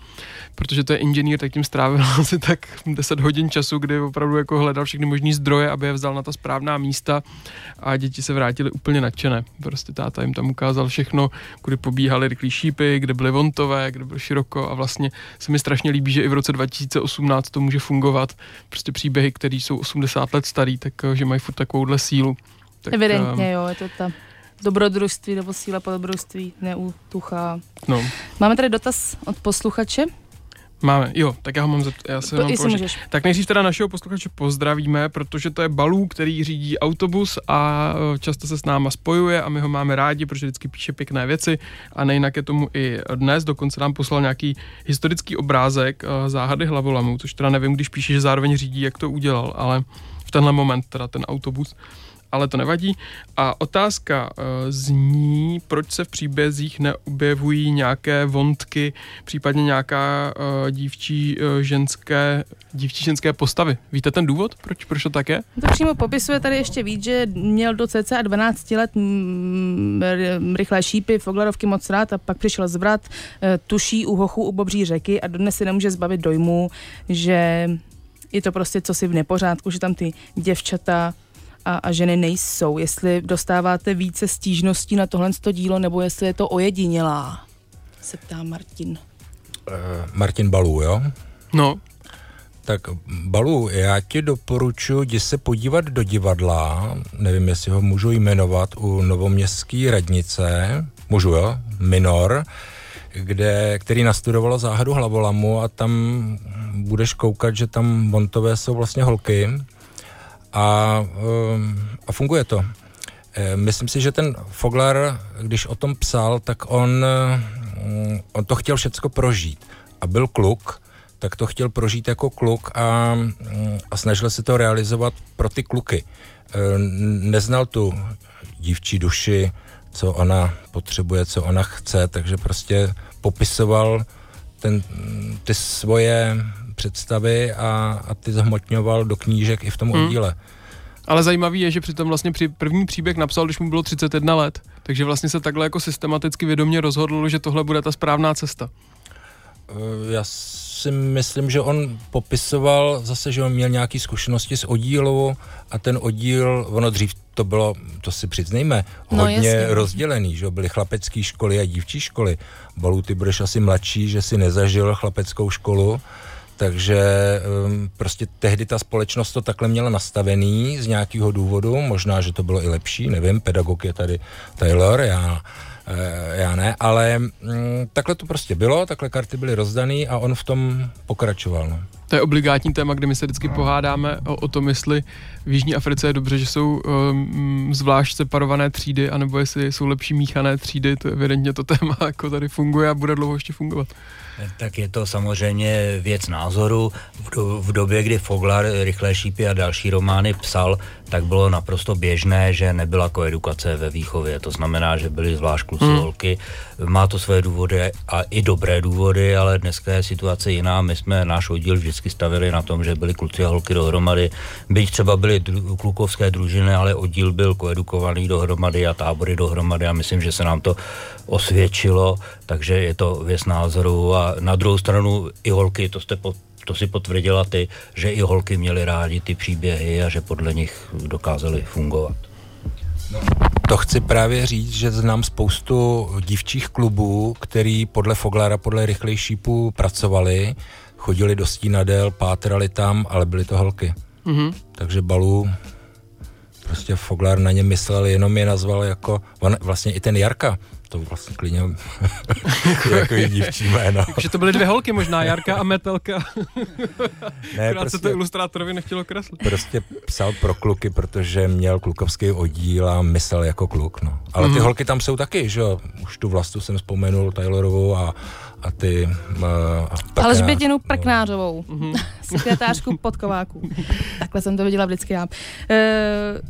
protože to je inženýr, tak tím strávil asi tak 10 hodin času, kdy opravdu jako hledal všechny možné zdroje, aby je vzal na ta správná místa a děti se vrátily úplně nadšené. Prostě táta jim tam ukázal všechno, kudy pobíhaly rychlí šípy, kde byly vontové, kde bylo široko a vlastně se mi strašně líbí, že i v roce 2018 to může fungovat. Prostě příběhy, které jsou 80 let starý, tak že mají furt takovouhle sílu. Tak, Evidentně, um, jo, je to ta dobrodružství nebo síla po dobrodružství neutuchá. No. Máme tady dotaz od posluchače. Máme, jo, tak já ho mám, já se mám Tak nejdřív teda našeho posluchače pozdravíme, protože to je Balů, který řídí autobus a e, často se s náma spojuje a my ho máme rádi, protože vždycky píše pěkné věci a nejinak je tomu i dnes, dokonce nám poslal nějaký historický obrázek e, záhady hlavolamů, což teda nevím, když píše, že zároveň řídí, jak to udělal, ale v tenhle moment teda ten autobus ale to nevadí. A otázka uh, zní, proč se v příbězích neobjevují nějaké vontky, případně nějaká uh, dívčí uh, ženské dívčí ženské postavy. Víte ten důvod, proč, proč to tak je? To přímo popisuje tady ještě víc, že měl do cca 12 let m, rychlé šípy, foglarovky moc rád a pak přišel zvrat, tuší u hochu u bobří řeky a dodnes si nemůže zbavit dojmu, že je to prostě co si v nepořádku, že tam ty děvčata a, a ženy nejsou. Jestli dostáváte více stížností na tohle dílo, nebo jestli je to ojedinělá, se ptá Martin. Uh, Martin Balů, jo? No. Tak Balu, já ti doporučuji, jdi se podívat do divadla, nevím, jestli ho můžu jmenovat, u Novoměstské radnice, můžu jo, Minor, kde, který nastudovalo záhadu hlavolamu a tam budeš koukat, že tam montové jsou vlastně holky a, ehm, a funguje to. Eh, myslím si, že ten Foglar, když o tom psal, tak on, mm, on to chtěl všecko prožít. A byl kluk, tak to chtěl prožít jako kluk a, mm, a snažil se to realizovat pro ty kluky. Eh, neznal tu dívčí duši, co ona potřebuje, co ona chce, takže prostě popisoval ten, ty svoje představy a, a ty zhmotňoval do knížek i v tom hmm. oddíle. Ale zajímavý je, že přitom vlastně při první příběh napsal, když mu bylo 31 let. Takže vlastně se takhle jako systematicky vědomě rozhodl, že tohle bude ta správná cesta. Eh, já si myslím, že on popisoval zase, že on měl nějaké zkušenosti z oddílu a ten oddíl, ono dřív to bylo, to si přiznejme, no, hodně jasně. rozdělený, že byly chlapecké školy a dívčí školy. Balu, ty budeš asi mladší, že si nezažil chlapeckou školu, takže um, prostě tehdy ta společnost to takhle měla nastavený z nějakého důvodu, možná, že to bylo i lepší, nevím, pedagog je tady Taylor, já, eh, já ne, ale mm, takhle to prostě bylo, takhle karty byly rozdaný a on v tom pokračoval. No. To je obligátní téma, kde my se vždycky pohádáme o, o tom, jestli v Jižní Africe je dobře, že jsou um, zvlášť separované třídy, anebo jestli jsou lepší míchané třídy, to evidentně to téma jako tady funguje a bude dlouho ještě fungovat. Tak je to samozřejmě věc názoru. V, do, v době, kdy Foglar Rychlé šípy a další romány psal, tak bylo naprosto běžné, že nebyla koedukace ve výchově. To znamená, že byly zvlášť kluci hmm. holky. Má to své důvody a i dobré důvody, ale dneska je situace jiná. My jsme náš oddíl vždycky stavili na tom, že byli kluci a holky dohromady. Byť třeba byly dru- klukovské družiny, ale oddíl byl koedukovaný dohromady a tábory dohromady a myslím, že se nám to osvědčilo, takže je to věc názoru a na druhou stranu i holky, to jste po, to si potvrdila ty, že i holky měly rádi ty příběhy a že podle nich dokázali fungovat. No, to chci právě říct, že znám spoustu dívčích klubů, který podle Foglara, podle rychlejší šípů pracovali, chodili do stínadel, pátrali tam, ale byly to holky. Mm-hmm. Takže Balu prostě Foglar na ně myslel, jenom je nazval jako, on, vlastně i ten Jarka, to vlastně klidně jako dívčí jméno. Takže to byly dvě holky možná, Jarka a Metelka. Ne, Akorát se to prostě, ilustrátorovi nechtělo kreslit. prostě psal pro kluky, protože měl klukovský oddíl a myslel jako kluk, no. Ale ty Mhm. holky tam jsou taky, že jo. Už tu vlastu jsem vzpomenul, Taylorovou a, a ty... Uh, Alžbětinu Prknářovou, sekretářku podkováků. Takhle jsem to viděla vždycky já. E,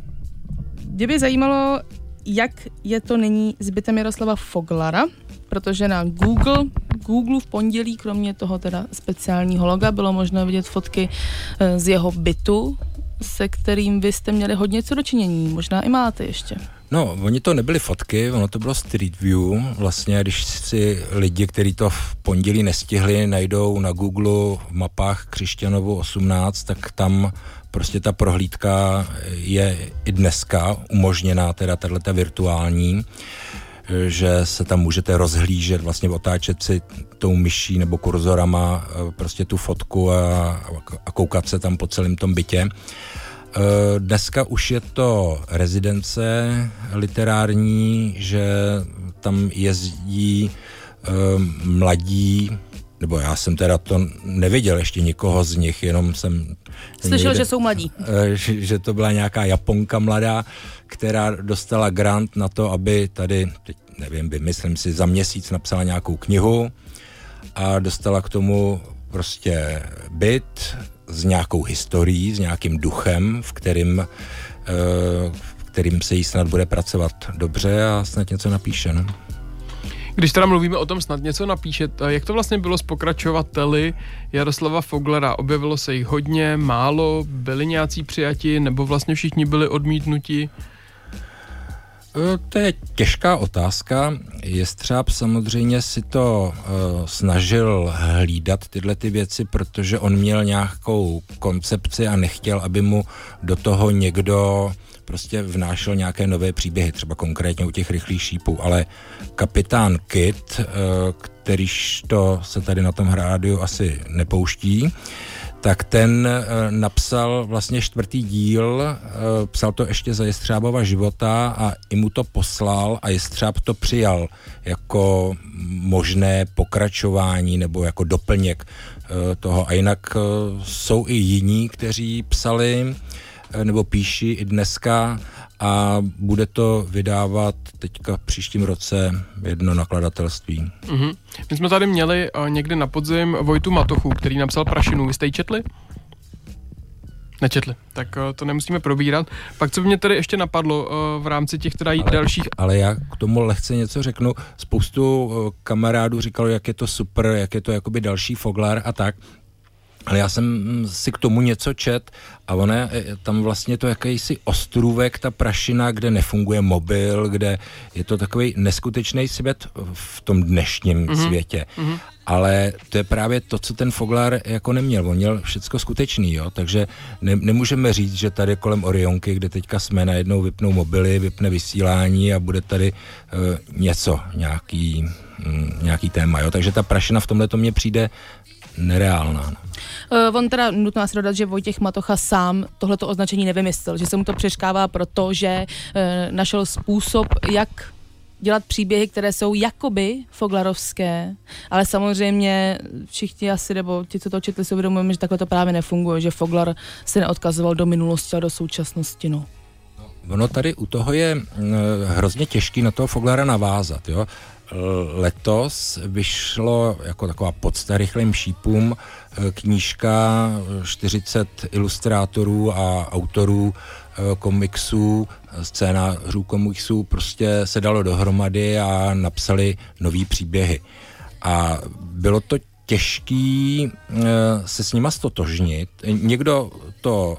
mě by zajímalo, jak je to nyní s bytem Jaroslava Foglara, protože na Google, Google v pondělí, kromě toho teda speciálního loga, bylo možné vidět fotky eh, z jeho bytu, se kterým vy jste měli hodně co dočinění. Možná i máte ještě. No, oni to nebyly fotky, ono to bylo Street View. Vlastně, když si lidi, kteří to v pondělí nestihli, najdou na Google v mapách Křišťanovu 18, tak tam prostě ta prohlídka je i dneska umožněná, teda tato virtuální že se tam můžete rozhlížet, vlastně otáčet si tou myší nebo kurzorama eh, prostě tu fotku a, a koukat se tam po celém tom bytě. Eh, Dneska už je to rezidence literární, že tam jezdí eh, mladí, nebo já jsem teda to neviděl ještě nikoho z nich, jenom jsem... Slyšel, že jsou mladí. eh, že, že to byla nějaká Japonka mladá, která dostala grant na to, aby tady, teď nevím, vymyslím si, za měsíc napsala nějakou knihu a dostala k tomu prostě byt s nějakou historií, s nějakým duchem, v kterým, eh, v kterým se jí snad bude pracovat dobře a snad něco napíše. No. Když teda mluvíme o tom, snad něco napíšet, jak to vlastně bylo s pokračovateli Jaroslava Foglera? Objevilo se jich hodně, málo, byli nějací přijati, nebo vlastně všichni byli odmítnuti? E, To je těžká otázka. Jestřáb samozřejmě si to uh, snažil hlídat tyhle ty věci, protože on měl nějakou koncepci a nechtěl, aby mu do toho někdo prostě vnášel nějaké nové příběhy, třeba konkrétně u těch rychlých šípů, ale kapitán Kit, uh, kterýž to se tady na tom rádiu asi nepouští, tak ten e, napsal vlastně čtvrtý díl, e, psal to ještě za Jestřábova života a i mu to poslal a Jestřáb to přijal jako možné pokračování nebo jako doplněk e, toho. A jinak e, jsou i jiní, kteří psali e, nebo píší i dneska a bude to vydávat teďka v příštím roce jedno nakladatelství. Mhm. My jsme tady měli uh, někdy na podzim Vojtu Matochu, který napsal Prašinu. Vy jste ji četli? Nečetli, tak uh, to nemusíme probírat. Pak co by mě tady ještě napadlo uh, v rámci těch teda ale, dalších... Ale já k tomu lehce něco řeknu. Spoustu uh, kamarádů říkalo, jak je to super, jak je to jakoby další Foglar a tak. Ale já jsem si k tomu něco čet a ono je je tam vlastně to jakýsi ostrůvek, ta prašina, kde nefunguje mobil, kde je to takový neskutečný svět v tom dnešním mm-hmm. světě. Mm-hmm. Ale to je právě to, co ten Foglar jako neměl. On měl všecko skutečný, jo? takže ne, nemůžeme říct, že tady kolem Orionky, kde teďka jsme, najednou vypnou mobily, vypne vysílání a bude tady uh, něco, nějaký, mm, nějaký téma. Jo? Takže ta prašina v tomhle to mně přijde nereálná. No. Uh, on teda nutno asi dodat, že Vojtěch Matocha sám tohleto označení nevymyslel, že se mu to přeškává proto, že uh, našel způsob, jak dělat příběhy, které jsou jakoby foglarovské, ale samozřejmě všichni asi, nebo ti, co to četli, si uvědomujeme, že takhle to právě nefunguje, že Foglar se neodkazoval do minulosti a do současnosti, no. Ono tady u toho je uh, hrozně těžký na toho Foglara navázat, jo. Letos vyšlo jako taková podsta rychlým šípům knížka 40 ilustrátorů a autorů komiksů, scénářů komiksů prostě se dalo dohromady a napsali nový příběhy. A bylo to těžký se s nima stotožnit. Někdo to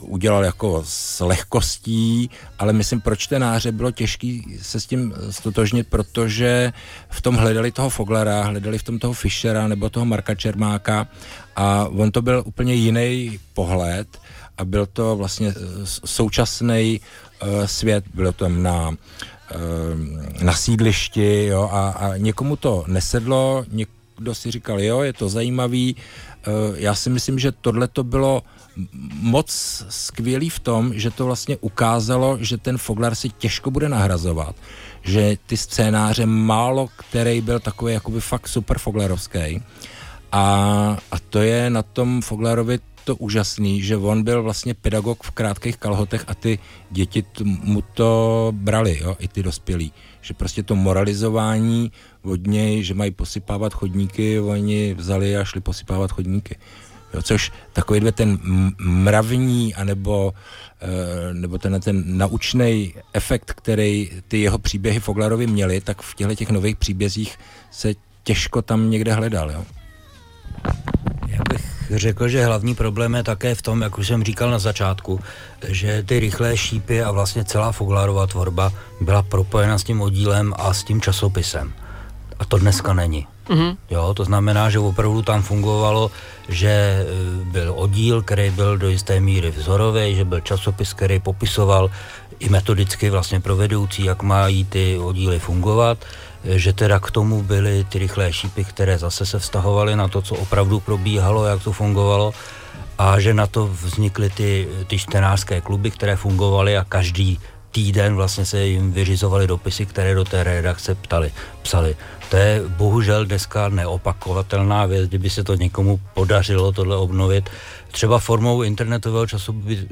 udělal jako s lehkostí, ale myslím pro čtenáře bylo těžké se s tím stotožnit, protože v tom hledali toho Foglera, hledali v tom toho Fischera nebo toho Marka Čermáka a on to byl úplně jiný pohled a byl to vlastně současný uh, svět, bylo tam na uh, na sídlišti jo, a, a někomu to nesedlo, někdo si říkal, jo, je to zajímavý, uh, já si myslím, že tohle to bylo moc skvělý v tom, že to vlastně ukázalo, že ten Foglar si těžko bude nahrazovat, že ty scénáře málo který byl takový jakoby fakt super Foglerovský. A, a to je na tom Foglarovi to úžasný, že on byl vlastně pedagog v krátkých kalhotech a ty děti mu to brali, jo, i ty dospělí. Že prostě to moralizování od něj, že mají posypávat chodníky, oni vzali a šli posypávat chodníky. Jo, což takový ten mravní, anebo, e, nebo ten, ten naučný efekt, který ty jeho příběhy Foglarovi měly, tak v těchto těch nových příbězích se těžko tam někde hledal. Jo. Já bych řekl, že hlavní problém je také v tom, jak už jsem říkal na začátku, že ty rychlé šípy a vlastně celá Foglarová tvorba byla propojena s tím oddílem a s tím časopisem. A to dneska není. Mm-hmm. Jo, to znamená, že opravdu tam fungovalo, že e, byl oddíl, který byl do jisté míry vzorový, že byl časopis, který popisoval i metodicky vlastně pro vedoucí, jak mají ty oddíly fungovat, e, že teda k tomu byly ty rychlé šípy, které zase se vztahovaly na to, co opravdu probíhalo, jak to fungovalo a že na to vznikly ty, ty čtenářské kluby, které fungovaly a každý týden vlastně se jim vyřizovaly dopisy, které do té redakce ptali, psali. To je bohužel dneska neopakovatelná věc, kdyby se to někomu podařilo tohle obnovit. Třeba formou internetového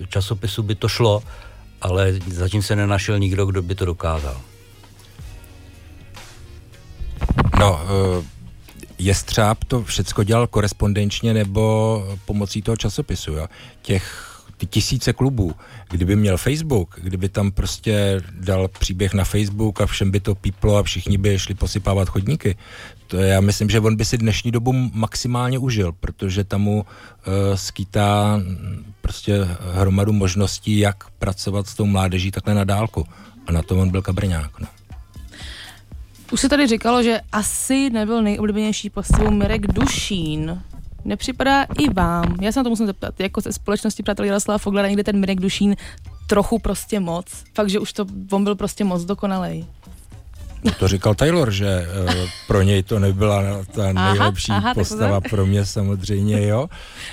časopisu by to šlo, ale zatím se nenašel nikdo, kdo by to dokázal. No, eh, Jestřáb to všecko dělal korespondenčně nebo pomocí toho časopisu. Jo? Těch ty tisíce klubů, kdyby měl Facebook, kdyby tam prostě dal příběh na Facebook a všem by to píplo a všichni by šli posypávat chodníky, to já myslím, že on by si dnešní dobu maximálně užil, protože tam mu uh, skýtá prostě hromadu možností, jak pracovat s tou mládeží takhle na dálku. A na to on byl kabrňák. No. Už se tady říkalo, že asi nebyl nejoblíbenější postavou Mirek Dušín. Nepřipadá i vám, já se na to musím zeptat, jako ze společnosti přátel Jaroslava Foglara někde ten Mirek Dušín trochu prostě moc. Fakt, že už to, on byl prostě moc dokonalej. No to říkal Taylor, že uh, pro něj to nebyla ta nejlepší aha, aha, postava, pro mě samozřejmě, jo.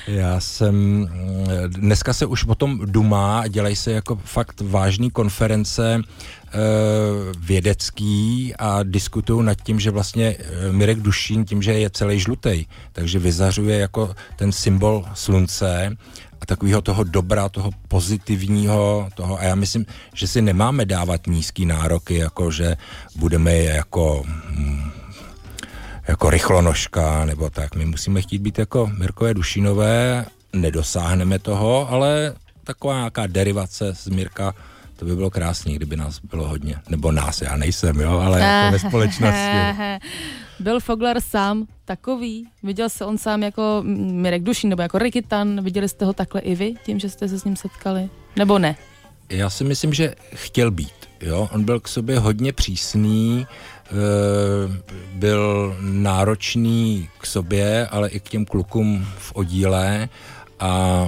Já jsem, eh, dneska se už o tom dumá, dělají se jako fakt vážný konference vědecký a diskutují nad tím, že vlastně Mirek Dušín tím, že je celý žlutej, takže vyzařuje jako ten symbol slunce a takového toho dobra, toho pozitivního, toho, a já myslím, že si nemáme dávat nízký nároky, jako že budeme jako hm, jako rychlonožka, nebo tak. My musíme chtít být jako Mirkové Dušinové, nedosáhneme toho, ale taková nějaká derivace z Mirka, to by bylo krásný, kdyby nás bylo hodně. Nebo nás, já nejsem, jo, ale jako ve společnosti. Byl Foglar sám takový? Viděl se on sám jako Mirek Dušin nebo jako Rikitan? Viděli jste ho takhle i vy, tím, že jste se s ním setkali? Nebo ne? Já si myslím, že chtěl být. Jo? On byl k sobě hodně přísný, byl náročný k sobě, ale i k těm klukům v oddíle a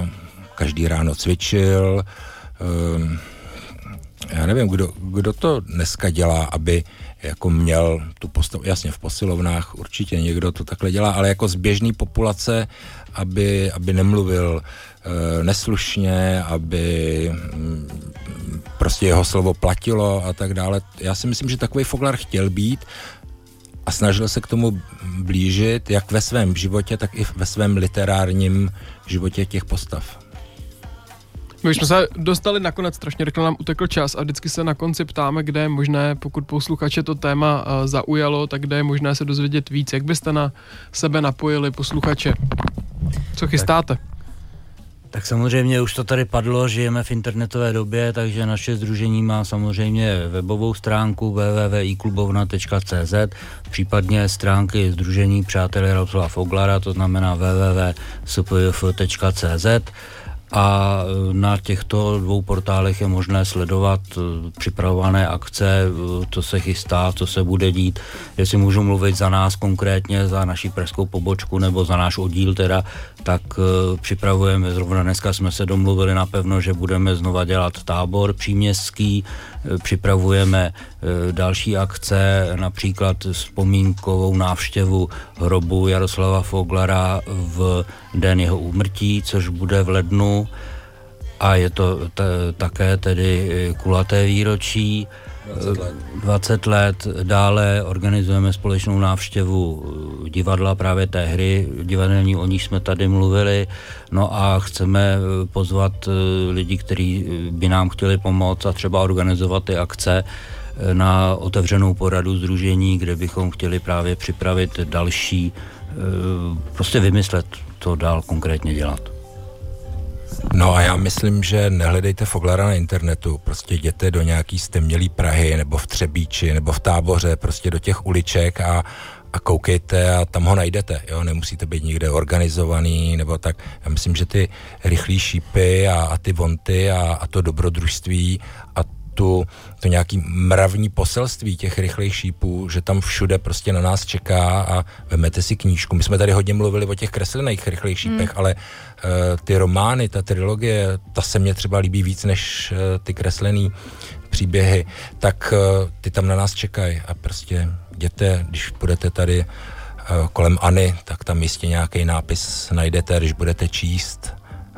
každý ráno cvičil. Já nevím, kdo, kdo to dneska dělá, aby jako měl tu postavu, jasně v posilovnách určitě někdo to takhle dělá, ale jako z běžné populace, aby, aby nemluvil e, neslušně, aby m, mm, prostě jeho slovo platilo a tak dále. Já si myslím, že takový Foglar chtěl být a snažil se k tomu blížit, jak ve svém životě, tak i ve svém literárním životě těch postav. My už jsme se dostali nakonec, strašně rychle nám utekl čas a vždycky se na konci ptáme, kde je možné, pokud posluchače to téma uh, zaujalo, tak kde je možné se dozvědět víc. Jak byste na sebe napojili posluchače? Co chystáte? Tak, tak samozřejmě už to tady padlo, žijeme v internetové době, takže naše združení má samozřejmě webovou stránku www.iklubovna.cz, případně stránky združení Přátelé Jaroslava Foglara, to znamená www.spjf.cz a e, na těchto dvou portálech je možné sledovat e, připravované akce, e, co se chystá, co se bude dít. Jestli můžu mluvit za nás konkrétně, za naši preskou pobočku nebo za náš oddíl teda, tak připravujeme, zrovna dneska jsme se domluvili napevno, že budeme znova dělat tábor příměstský, připravujeme další akce, například vzpomínkovou návštěvu hrobu Jaroslava Foglara v den jeho úmrtí, což bude v lednu a je to t- také tedy kulaté výročí. 20 let. 20 let. Dále organizujeme společnou návštěvu divadla právě té hry divadelní, o ní jsme tady mluvili. No a chceme pozvat lidi, kteří by nám chtěli pomoct a třeba organizovat ty akce na otevřenou poradu združení, kde bychom chtěli právě připravit další, prostě vymyslet, co dál konkrétně dělat. No a já myslím, že nehledejte Foglara na internetu, prostě jděte do nějaký stemnělý Prahy, nebo v Třebíči, nebo v Táboře, prostě do těch uliček a, a koukejte a tam ho najdete, jo, nemusíte být někde organizovaný, nebo tak. Já myslím, že ty rychlý šípy a, a ty vonty a, a to dobrodružství a tu, to nějaký mravní poselství těch rychlejch šípů, že tam všude prostě na nás čeká a vemete si knížku. My jsme tady hodně mluvili o těch kreslených rychlejch šípech, mm. ale uh, ty romány, ta trilogie, ta se mně třeba líbí víc než uh, ty kreslený příběhy, tak uh, ty tam na nás čekají a prostě jděte, když budete tady uh, kolemAny, tak tam jistě nějaký nápis najdete, když budete číst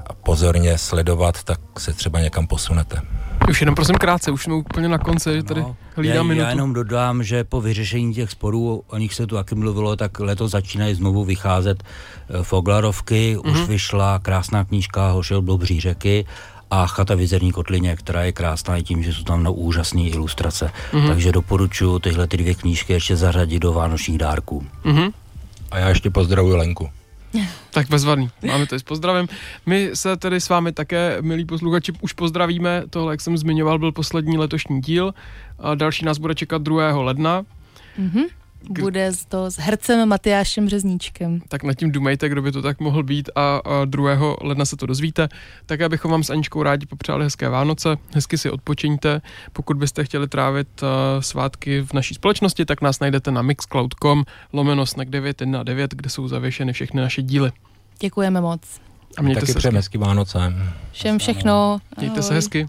a pozorně sledovat, tak se třeba někam posunete. Už jenom prosím krátce, už jsme úplně na konci, že tady no, hlídám já, minutu. Já jenom dodám, že po vyřešení těch sporů, o nich se tu taky mluvilo, tak letos začínají znovu vycházet eh, Foglarovky, mm-hmm. už mhm. vyšla krásná knížka Hošel Blobří řeky a Chata v jezerní kotlině, která je krásná i tím, že jsou tam na úžasné ilustrace. Mm-hmm. Takže doporučuji tyhle ty dvě knížky ještě zařadit do vánočních dárků. Mm-hmm. A já ještě pozdravuji Lenku. Tak bezvadný, máme to s pozdravem. My se tedy s vámi také, milí posluchači, už pozdravíme. Tohle, jak jsem zmiňoval, byl poslední letošní díl. A další nás bude čekat 2. ledna. Mm-hmm. Bude to s hercem Matyášem Řezníčkem. Tak nad tím dumejte, kdo by to tak mohl být a, a 2. ledna se to dozvíte. Tak abychom vám s Aničkou rádi popřáli hezké Vánoce, hezky si odpočiňte. Pokud byste chtěli trávit uh, svátky v naší společnosti, tak nás najdete na mixcloud.com lomeno snack 919, kde jsou zavěšeny všechny naše díly. Děkujeme moc. A mějte Taky se hezky. hezky Vánoce. Všem všechno. Mějte Ahoj. se hezky.